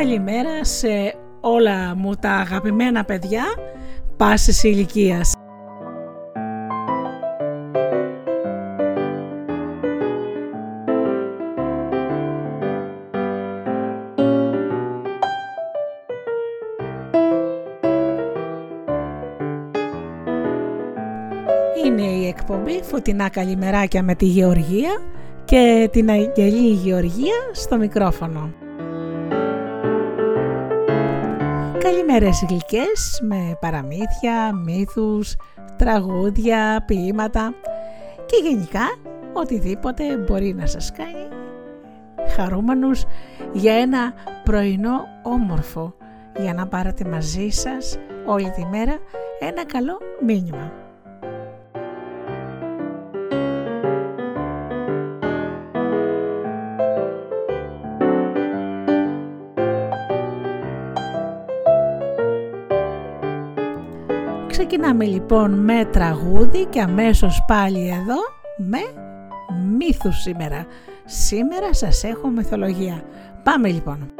Καλημέρα σε όλα μου τα αγαπημένα παιδιά πάσης ηλικίας. Εκπομπή Φωτεινά Καλημεράκια με τη Γεωργία και την Αγγελή Γεωργία στο μικρόφωνο. Καλημέρες γλυκές με παραμύθια, μύθους, τραγούδια, ποίηματα και γενικά οτιδήποτε μπορεί να σας κάνει χαρούμενους για ένα πρωινό όμορφο για να πάρετε μαζί σας όλη τη μέρα ένα καλό μήνυμα. Ξεκινάμε λοιπόν με τραγούδι και αμέσως πάλι εδώ με μύθους σήμερα. Σήμερα σας έχω μυθολογία. Πάμε λοιπόν.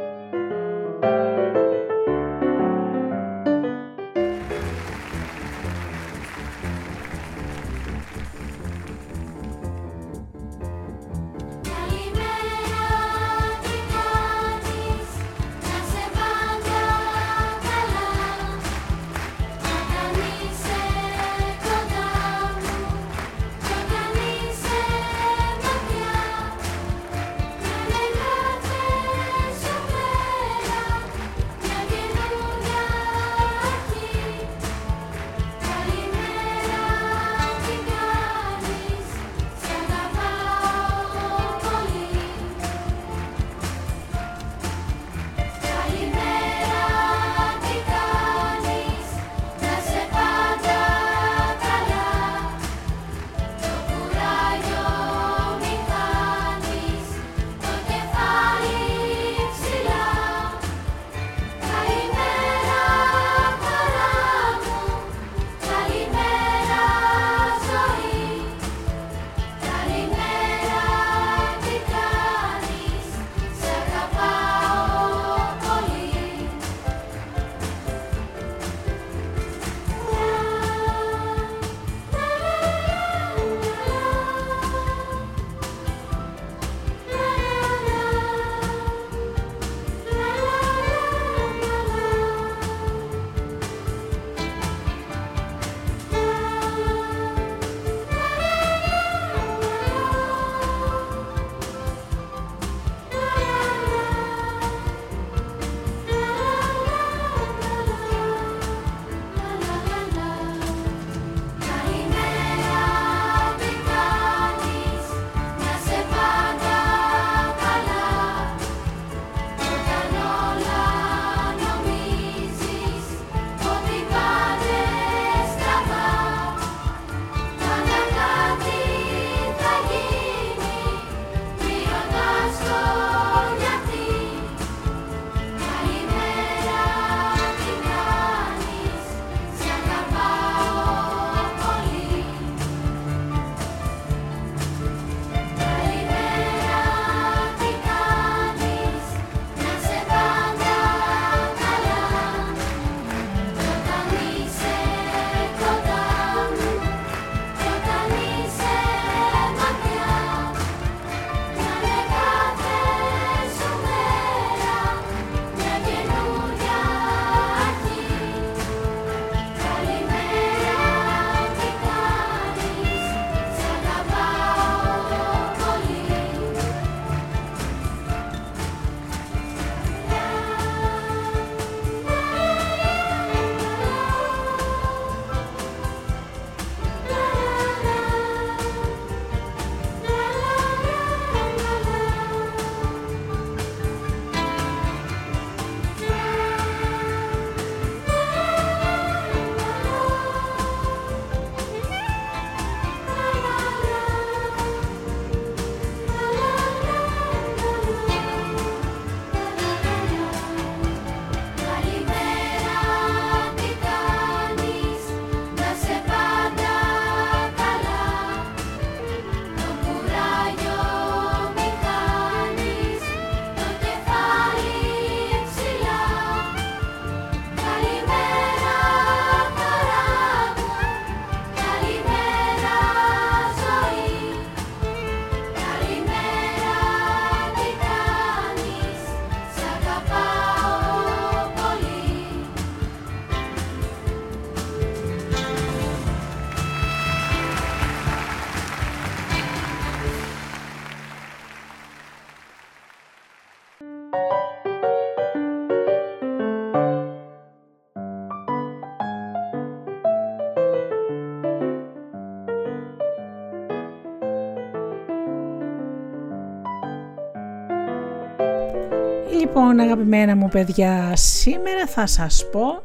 Λοιπόν αγαπημένα μου παιδιά, σήμερα θα σας πω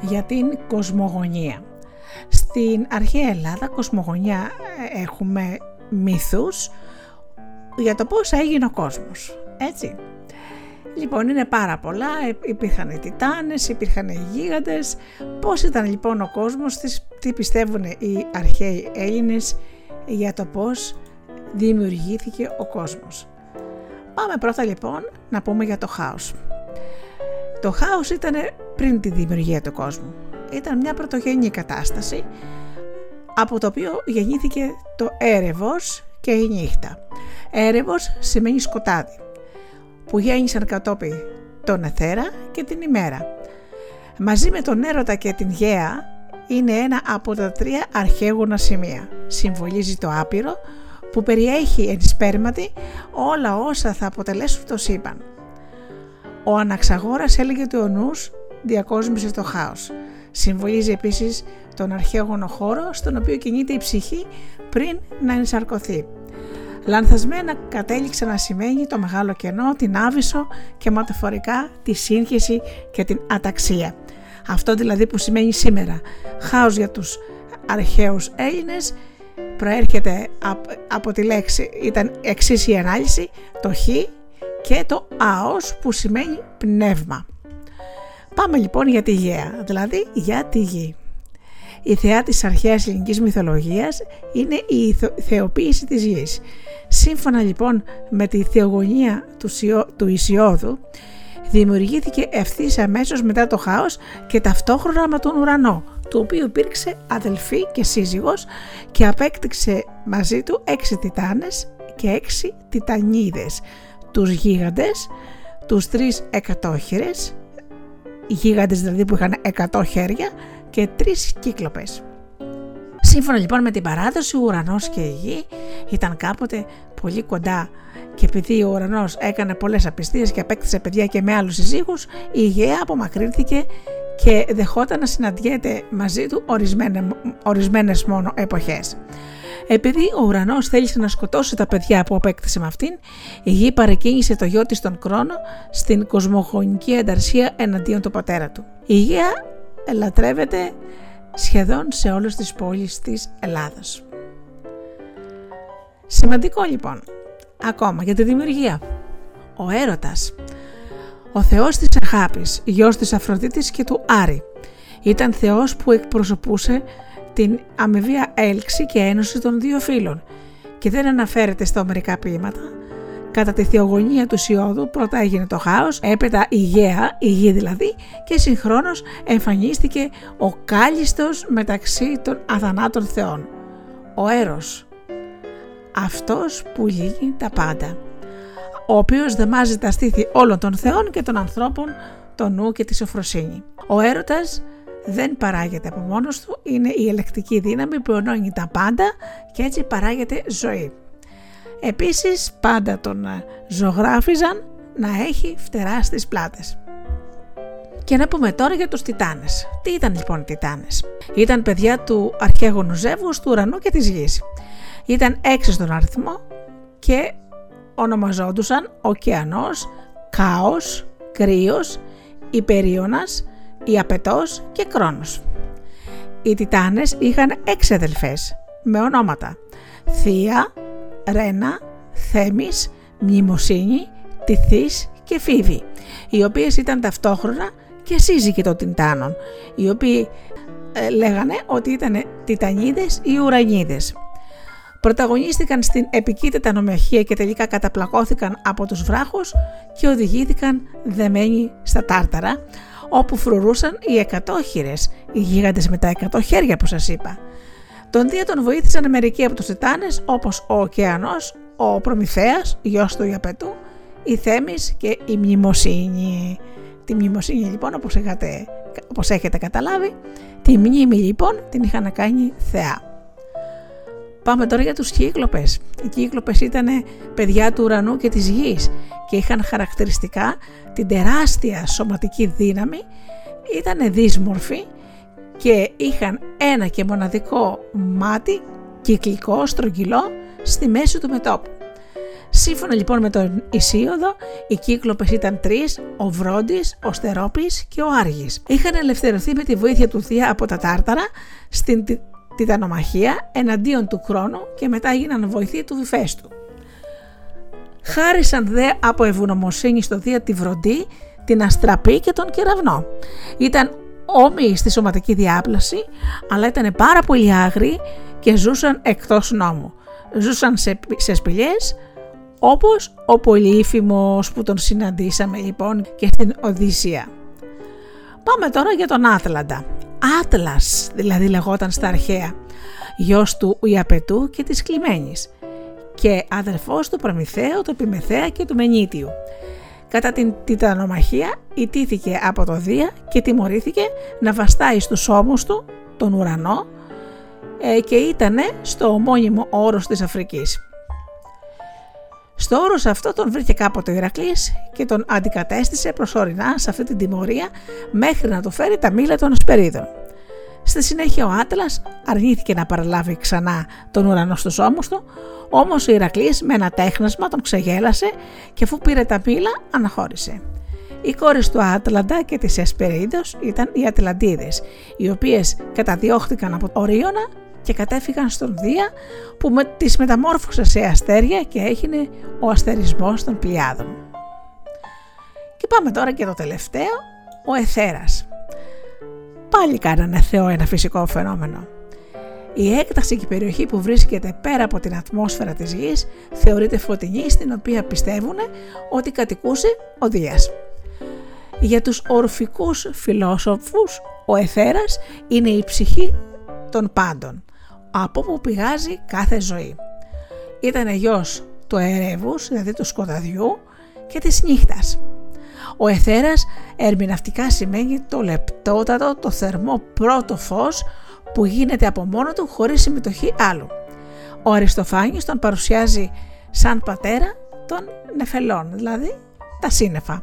για την κοσμογονία. Στην αρχαία Ελλάδα κοσμογονία ε, έχουμε μύθους για το πώς έγινε ο κόσμος, έτσι. Λοιπόν, είναι πάρα πολλά, υπήρχαν οι τιτάνες, υπήρχαν οι γίγαντες. Πώς ήταν λοιπόν ο κόσμος, τι πιστεύουν οι αρχαίοι Έλληνες για το πώς δημιουργήθηκε ο κόσμος. Πάμε πρώτα λοιπόν να πούμε για το χάος. Το χάος ήταν πριν τη δημιουργία του κόσμου. Ήταν μια πρωτογενή κατάσταση από το οποίο γεννήθηκε το έρευος και η νύχτα. Έρευος σημαίνει σκοτάδι που γέννησαν κατόπιν τον εθέρα και την ημέρα. Μαζί με τον έρωτα και την γέα είναι ένα από τα τρία αρχαίγωνα σημεία. Συμβολίζει το άπειρο που περιέχει εν σπέρματι όλα όσα θα αποτελέσουν το σύμπαν. Ο Αναξαγόρας έλεγε ότι ο νους διακόσμησε το χάος. Συμβολίζει επίσης τον αρχαίγωνο χώρο στον οποίο κινείται η ψυχή πριν να ενσαρκωθεί. Λανθασμένα κατέληξε να σημαίνει το μεγάλο κενό, την άβυσο και μεταφορικά τη σύγχυση και την αταξία. Αυτό δηλαδή που σημαίνει σήμερα χάος για τους αρχαίους Έλληνες προέρχεται από τη λέξη, ήταν εξής η ανάλυση, το χ και το άος που σημαίνει πνεύμα. Πάμε λοιπόν για τη γέα, δηλαδή για τη γη. Η θεά της αρχαίας ελληνικής μυθολογίας είναι η θεοποίηση της γης. Σύμφωνα λοιπόν με τη θεογονία του, του Ισιώδου, δημιουργήθηκε ευθύς αμέσως μετά το χάος και ταυτόχρονα με τον ουρανό, του οποίου υπήρξε αδελφή και σύζυγος και απέκτηξε μαζί του έξι τιτάνες και έξι τιτανίδες, τους γίγαντες, τους τρεις εκατόχειρες, οι γίγαντες δηλαδή που είχαν εκατό χέρια και τρεις κύκλοπες. Σύμφωνα λοιπόν με την παράδοση, ο ουρανός και η γη ήταν κάποτε πολύ κοντά και επειδή ο ουρανός έκανε πολλές απιστίες και απέκτησε παιδιά και με άλλους συζύγους, η γη απομακρύνθηκε και δεχόταν να συναντιέται μαζί του ορισμένες μόνο εποχές. Επειδή ο ουρανός θέλησε να σκοτώσει τα παιδιά που απέκτησε με αυτήν, η γη παρεκκίνησε το γιο της τον Κρόνο στην κοσμογονική ενταρσία εναντίον του πατέρα του. Η γη λατρεύεται σχεδόν σε όλες τις πόλεις της Ελλάδας. Σημαντικό λοιπόν, ακόμα για τη δημιουργία. Ο έρωτας, ο θεός της αγάπης, γιος της Αφροδίτης και του Άρη, ήταν θεός που εκπροσωπούσε την αμοιβία έλξη και ένωση των δύο φίλων. Και δεν αναφέρεται στα ομερικά ποίηματα, Κατά τη θεογονία του Σιώδου πρώτα έγινε το χάος, έπειτα η γέα, η γη δηλαδή, και συγχρόνως εμφανίστηκε ο κάλιστος μεταξύ των αθανάτων θεών. Ο Έρος, αυτός που λύγει τα πάντα, ο οποίος δεμάζει τα στήθη όλων των θεών και των ανθρώπων, το νου και της σοφροσύνη. Ο έρωτας δεν παράγεται από μόνος του, είναι η ελεκτική δύναμη που ενώνει τα πάντα και έτσι παράγεται ζωή. Επίσης πάντα τον ε, ζωγράφιζαν να έχει φτερά στις πλάτες. Και να πούμε τώρα για τους Τιτάνες. Τι ήταν λοιπόν οι Τιτάνες; Ήταν παιδιά του αρχαίγωνου ζεύγους, του ουρανού και της γης. Ήταν έξι στον αριθμό και ονομαζόντουσαν ωκεανός, κάος, κρύος, υπερίωνας, ιαπετός και κρόνος. Οι Τιτάνες είχαν έξι αδελφές με ονόματα Θεία, Ρένα, Θέμης, Μνημοσύνη, Τιθής και Φίβη, οι οποίες ήταν ταυτόχρονα και σύζυγοι των Τιτάνων, οι οποίοι ε, λέγανε ότι ήταν Τιτανίδες ή Ουρανίδες. Πρωταγωνίστηκαν στην επική τετανομαχία και τελικά καταπλακώθηκαν από τους βράχους και οδηγήθηκαν δεμένοι στα Τάρταρα, όπου φρουρούσαν οι εκατόχειρες, οι γίγαντες με τα εκατό χέρια που σας είπα. Τον Δία τον βοήθησαν μερικοί από τους Τιτάνες όπως ο Ωκεανός, ο Προμηθέας, γιος του Ιαπετού, η Θέμης και η Μνημοσύνη. Τη Μνημοσύνη λοιπόν όπως, έχετε, όπως έχετε καταλάβει, τη Μνήμη λοιπόν την είχαν κάνει θεά. Πάμε τώρα για τους Κύκλοπες. Οι Κύκλοπες ήταν παιδιά του ουρανού και της γης και είχαν χαρακτηριστικά την τεράστια σωματική δύναμη, ήταν δύσμορφοι και είχαν ένα και μοναδικό μάτι κυκλικό, στρογγυλό, στη μέση του μετόπου. Σύμφωνα λοιπόν με τον Ισίωδο, οι κύκλοπες ήταν τρεις, ο Βρόντις, ο Στερόπης και ο Άργης. Είχαν ελευθερωθεί με τη βοήθεια του Θεία από τα Τάρταρα στην Τιτανομαχία εναντίον του Χρόνου και μετά έγιναν βοηθοί του Βιφέστου. Χάρισαν δε από ευγνωμοσύνη στο Θεία τη Βροντή, την Αστραπή και τον Κεραυνό. Ήταν όμοιοι στη σωματική διάπλαση, αλλά ήταν πάρα πολύ άγριοι και ζούσαν εκτός νόμου. Ζούσαν σε, σε σπηλιές, όπως ο Πολύφημος που τον συναντήσαμε λοιπόν και στην Οδύσσια. Πάμε τώρα για τον Άτλαντα. Άτλας δηλαδή λεγόταν στα αρχαία, γιος του Ιαπετού και της Κλιμένης και αδερφός του Προμηθέου, του Επιμεθέα και του Μενίτιου. Κατά την τιτανομαχία ιτήθηκε από το Δία και τιμωρήθηκε να βαστάει στους ώμους του τον ουρανό ε, και ήτανε στο ομώνυμο όρος της Αφρικής. Στο όρος αυτό τον βρήκε κάποτε ο Ηρακλής και τον αντικατέστησε προσωρινά σε αυτή την τιμωρία μέχρι να του φέρει τα μήλα των Ασπερίδων. Στη συνέχεια ο Άτλας αρνήθηκε να παραλάβει ξανά τον ουρανό στους ώμους του, όμως ο Ηρακλής με ένα τέχνασμα τον ξεγέλασε και αφού πήρε τα μήλα αναχώρησε. Οι κόρες του Άτλαντα και της Εσπερίδος ήταν οι Ατλαντίδες, οι οποίες καταδιώχθηκαν από Ορίωνα και κατέφυγαν στον Δία που με, τις μεταμόρφωσε σε αστέρια και έγινε ο αστερισμός των πλοιάδων. Και πάμε τώρα και το τελευταίο, ο Εθέρας. Πάλι κάνανε Θεό ένα φυσικό φαινόμενο. Η έκταση και η περιοχή που βρίσκεται πέρα από την ατμόσφαιρα της γης θεωρείται φωτεινή στην οποία πιστεύουν ότι κατοικούσε ο Δίας. Για τους ορφικούς φιλόσοφους ο εθέρας είναι η ψυχή των πάντων από που πηγάζει κάθε ζωή. Ήταν γιος του ερεύους, δηλαδή του σκοταδιού και της νύχτας. Ο εθέρας ερμηναυτικά σημαίνει το λεπτότατο, το θερμό πρώτο φως που γίνεται από μόνο του χωρίς συμμετοχή άλλου. Ο Αριστοφάνης τον παρουσιάζει σαν πατέρα των νεφελών, δηλαδή τα σύννεφα.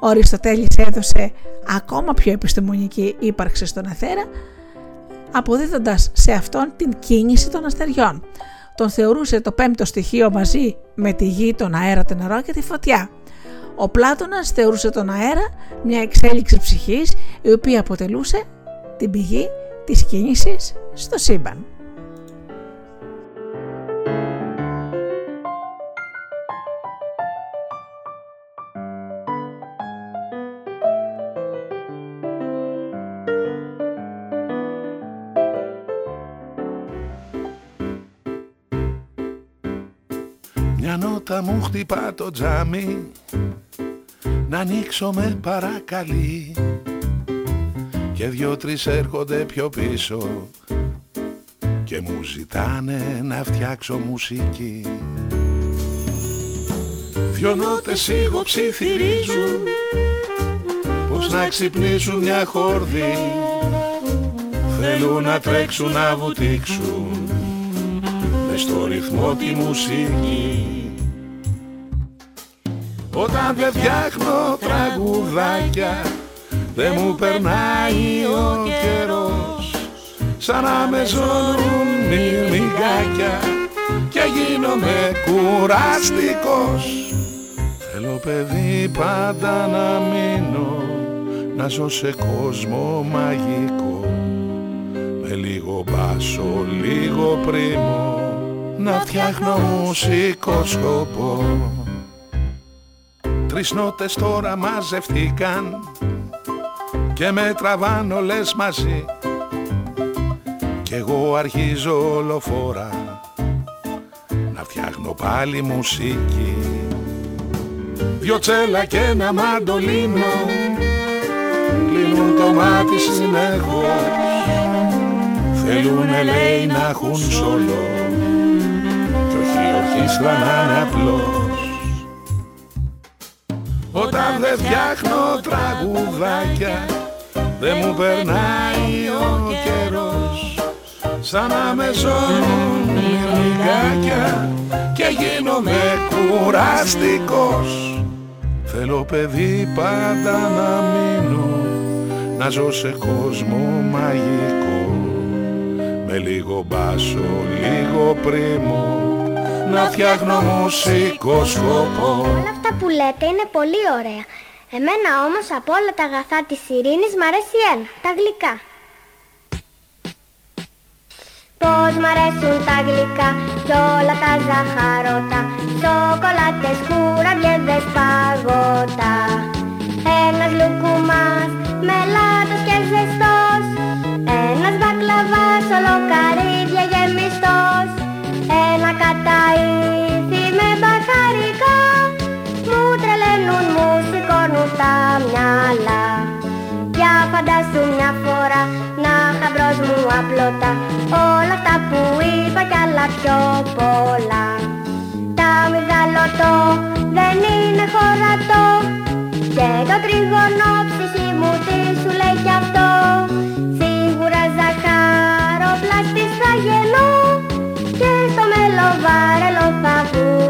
Ο Αριστοτέλης έδωσε ακόμα πιο επιστημονική ύπαρξη στον εθέρα αποδίδοντας σε αυτόν την κίνηση των αστεριών. Τον θεωρούσε το πέμπτο στοιχείο μαζί με τη γη, τον αέρα, το νερό και τη φωτιά. Ο Πλάτωνας θεωρούσε τον αέρα μια εξέλιξη ψυχής η οποία αποτελούσε την πηγή της κίνησης στο σύμπαν. Νότα μου χτυπά το τζάμι. Να ανοίξω με παρακαλεί Και δυο-τρεις έρχονται πιο πίσω Και μου ζητάνε να φτιάξω μουσική. Δυο νότες ψιθυρίζουν Πως να ξυπνήσουν μια χόρδη Θέλουν να τρέξουν να βουτήξουν μες στο ρυθμό τη μουσική όταν δεν φτιάχνω τραγουδάκια δεν μου περνάει ο καιρός. Σαν να με ζώνουν μυρμηγκάκια και γίνομαι κουραστικός Θέλω παιδί πάντα να μείνω να ζω σε κόσμο μαγικό. Με λίγο μπάσο, λίγο πρίμο να φτιάχνω μουσικό σκοπό Τρεις νότες τώρα μαζευτήκαν και με τραβάν όλες μαζί. Κι εγώ αρχίζω όλο φορά να φτιάχνω πάλι μουσική. Δυο τσέλα και ένα μαντολίνο κλείνουν το μάτι συνεχώς. Θέλουνε λέει να έχουν σολό κι όχι ορχήστρα να είναι απλό. όταν δεν φτιάχνω τραγουδάκια δεν μου περνάει ο καιρός. Σαν να με ζώνουν και γίνομαι κουραστικός. Θέλω παιδί πάντα να μείνω να ζω σε κόσμο μαγικό. Με λίγο μπάσο, λίγο πρίμο να φτιάχνω μουσικοσκοπό Όλα αυτά που λέτε είναι πολύ ωραία. Εμένα όμως από όλα τα αγαθά της ειρήνης μ' αρέσει ένα, τα γλυκά. Πώς μ' αρέσουν τα γλυκά κι όλα τα ζαχαρώτα Σοκολάτες, κουραμπιέδες, παγωτά Ένας λουκουμάς, μελάτος και ζεστός φαντάσου μια φορά. Να χαμπρός μου απλώτα Όλα αυτά που είπα κι άλλα πιο πολλά. Τα μυγαλωτό δεν είναι χωρατό. Και το τριγωνό ψυχή μου τι σου λέει κι αυτό. Σίγουρα ζαχάρο πλαστής θα γεννώ. Και στο μελοβάρελο θα βουτυχτώ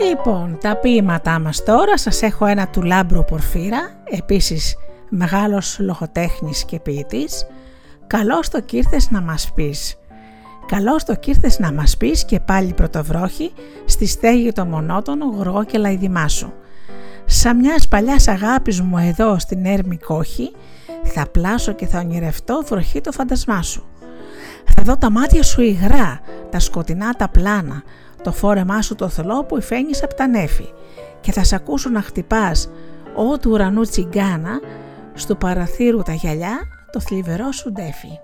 Λοιπόν, τα ποίηματά μας τώρα σας έχω ένα του Λάμπρου Πορφύρα, επίσης μεγάλος λογοτέχνης και ποιητής. Καλώς το κύρθες να μας πεις. Καλώς το κύρθες να μας πεις και πάλι πρωτοβρόχη στη στέγη το μονότονο γοργό και λαϊδιμά σου. Σαν μιας παλιάς αγάπης μου εδώ στην έρμη κόχη, θα πλάσω και θα ονειρευτώ βροχή το φαντασμά σου. Θα δω τα μάτια σου υγρά, τα σκοτεινά τα πλάνα, το φόρεμά σου το θολό που υφαίνεις από τα νέφη και θα σ' ακούσω να χτυπάς ό του ουρανού τσιγκάνα στο παραθύρου τα γυαλιά το θλιβερό σου ντέφι.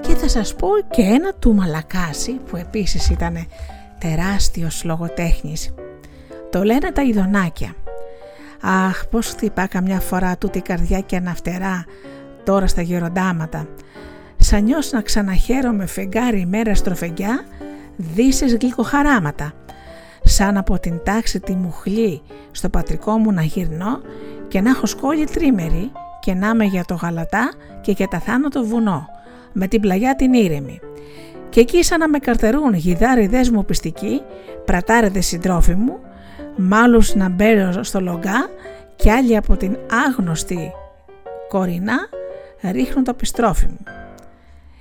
Και θα σας πω και ένα του Μαλακάση που επίσης ήταν τεράστιος λογοτέχνης. Το λένε τα ειδονάκια. Αχ, πως χτυπά καμιά φορά τούτη καρδιά και αναφτερά τώρα στα γεροντάματα. Σαν νιώσ να ξαναχαίρομαι φεγγάρι μέρα στροφεγγιά, δύσες γλυκοχαράματα. Σαν από την τάξη τη μουχλή στο πατρικό μου να γυρνώ και να έχω σκόλη τρίμερη και να είμαι για το γαλατά και για τα θάνατο βουνό, με την πλαγιά την ήρεμη. Και εκεί σαν να με καρτερούν γιδάριδες μου πιστικοί, πρατάρεδες συντρόφοι μου, μάλους να μπαίνω στο λογκά και άλλοι από την άγνωστη κορινά ρίχνουν το πιστρόφι μου.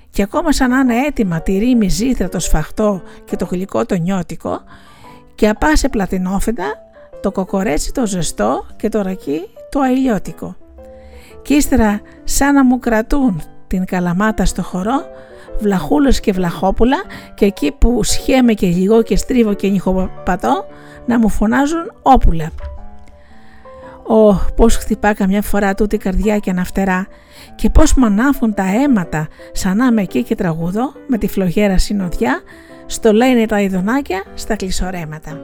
Και ακόμα σαν να είναι έτοιμα τη ρήμη ζήθρα το σφαχτό και το γλυκό το νιώτικο και απάσε πλατινόφεντα το κοκορέτσι το ζεστό και το ρακί το αηλιώτικο. Κι ύστερα σαν να μου κρατούν την καλαμάτα στο χορό βλαχούλες και βλαχόπουλα και εκεί που σχέμε και λιγό και στρίβω και νυχοπατώ να μου φωνάζουν όπουλα. Ω, πώς χτυπά καμιά φορά τούτη καρδιά και αναφτερά και πώς μ' ανάφουν τα αίματα σαν να είμαι εκεί και τραγουδώ με τη φλογέρα συνοδιά στο λένε τα ειδονάκια στα κλεισορέματα.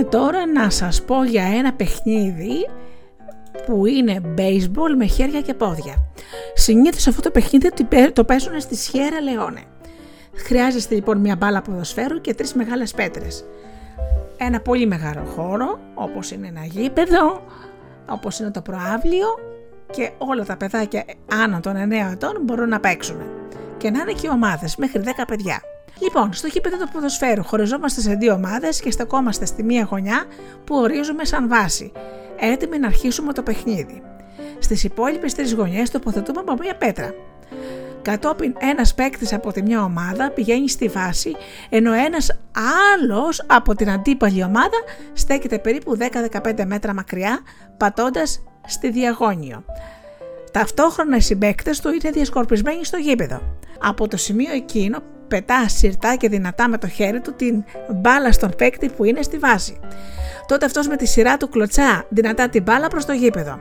Πάμε τώρα να σας πω για ένα παιχνίδι που είναι baseball με χέρια και πόδια. Συνήθως αυτό το παιχνίδι το παίζουν στη Σιέρα Λεόνε. Χρειάζεστε λοιπόν μια μπάλα ποδοσφαίρου και τρεις μεγάλες πέτρες. Ένα πολύ μεγάλο χώρο, όπως είναι ένα γήπεδο, όπως είναι το προάβλιο και όλα τα παιδάκια άνω των 9 ετών μπορούν να παίξουν. Και να είναι και ομάδες μέχρι 10 παιδιά. Λοιπόν, στο γήπεδο του ποδοσφαίρου χωριζόμαστε σε δύο ομάδες και στεκόμαστε στη μία γωνιά που ορίζουμε σαν βάση, έτοιμοι να αρχίσουμε το παιχνίδι. Στις υπόλοιπες τρεις γωνιές τοποθετούμε από μία πέτρα. Κατόπιν ένας παίκτης από τη μια ομάδα πηγαίνει στη βάση, ενώ ένας άλλος από την αντίπαλη ομάδα στέκεται περίπου 10-15 μέτρα μακριά, πατώντας στη διαγώνιο. Ταυτόχρονα οι συμπαίκτες του είναι διασκορπισμένοι στο γήπεδο. Από το σημείο εκείνο πετά σιρτά και δυνατά με το χέρι του την μπάλα στον παίκτη που είναι στη βάση. Τότε αυτός με τη σειρά του κλωτσά δυνατά την μπάλα προς το γήπεδο.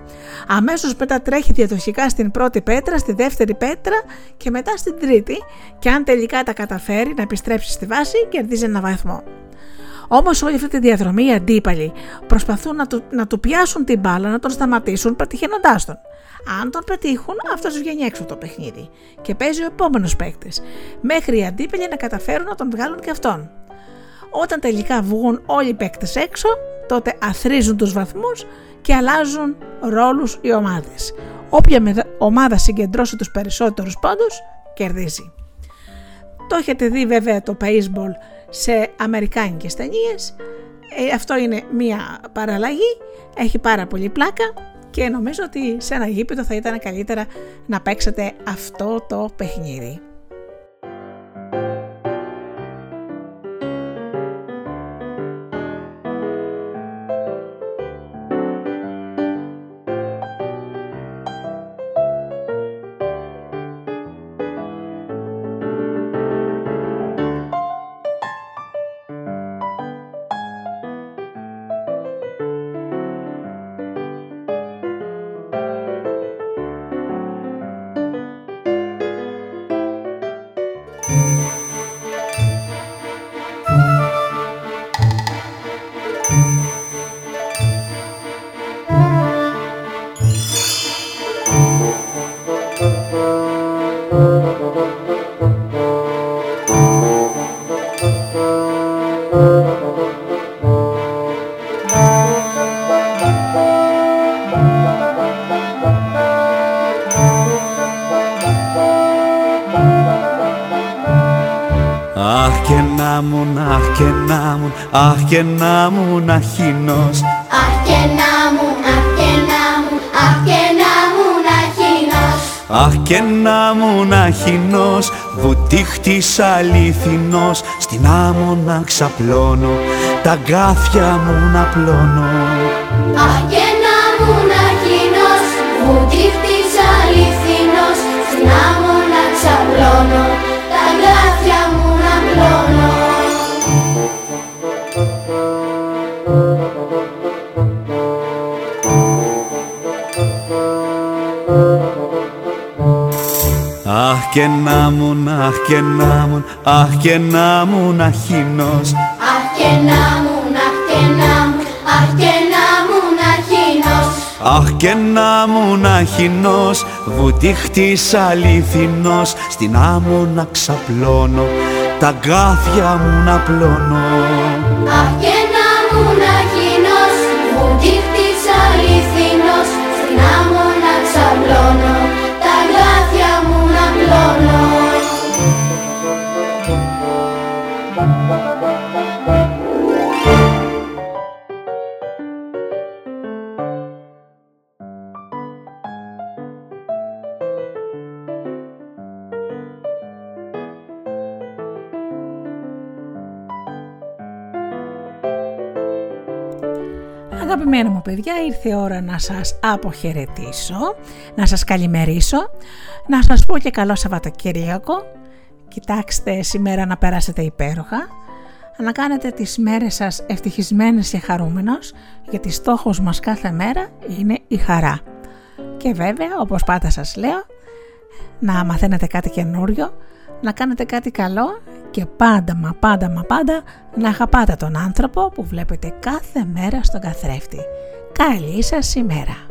Αμέσως μετά τρέχει διαδοχικά στην πρώτη πέτρα, στη δεύτερη πέτρα και μετά στην τρίτη, και αν τελικά τα καταφέρει να επιστρέψει στη βάση, κερδίζει ένα βαθμό. Όμως όλη αυτή τη διαδρομή οι αντίπαλοι προσπαθούν να του, να του πιάσουν την μπάλα, να τον σταματήσουν πετυχαίνοντάς τον. Αν τον πετύχουν, αυτός βγαίνει έξω από το παιχνίδι και παίζει ο επόμενος παίκτης, μέχρι οι αντίπαλοι να καταφέρουν να τον βγάλουν και αυτόν. Όταν τελικά βγουν όλοι οι παίκτες έξω, τότε αθρίζουν τους βαθμούς και αλλάζουν ρόλους οι ομάδες. Όποια ομάδα συγκεντρώσει τους περισσότερους πόντους, κερδίζει. Το έχετε δει βέβαια το baseball σε αμερικάνικες ταινίες. Ε, αυτό είναι μία παραλλαγή, έχει πάρα πολύ πλάκα και νομίζω ότι σε ένα γήπεδο θα ήταν καλύτερα να παίξετε αυτό το παιχνίδι. Αχ και να μου να χεινός Αχ και να μου, αχ και να μου, αχ και να μου να χεινός Αχ και να μου να χεινός Βουτύχτης αληθινός. Στην άμμο να ξαπλώνω Τα γκάθια μου να πλώνω. Αχ και Αχ και να μου, αχ και να μου, αχ και να μου να χεινός Αχ και να μου, αχ και να μου, αχ και να μου να χεινός Αχ και να μου να χεινός, βουτύχτης αληθινός. Στην άμμο να ξαπλώνω, τα γκάθια μου να πλώνω. Αχ και Αγαπημένα μου παιδιά, ήρθε η ώρα να σας αποχαιρετήσω, να σας καλημερίσω, να σας πω και καλό Σαββατοκύριακο. Κοιτάξτε σήμερα να περάσετε υπέροχα, να κάνετε τις μέρες σας ευτυχισμένες και χαρούμενος, γιατί στόχος μας κάθε μέρα είναι η χαρά. Και βέβαια, όπως πάντα σας λέω, να μαθαίνετε κάτι καινούριο, να κάνετε κάτι καλό και πάντα μα πάντα μα πάντα να αγαπάτε τον άνθρωπο που βλέπετε κάθε μέρα στον καθρέφτη. Καλή σας ημέρα!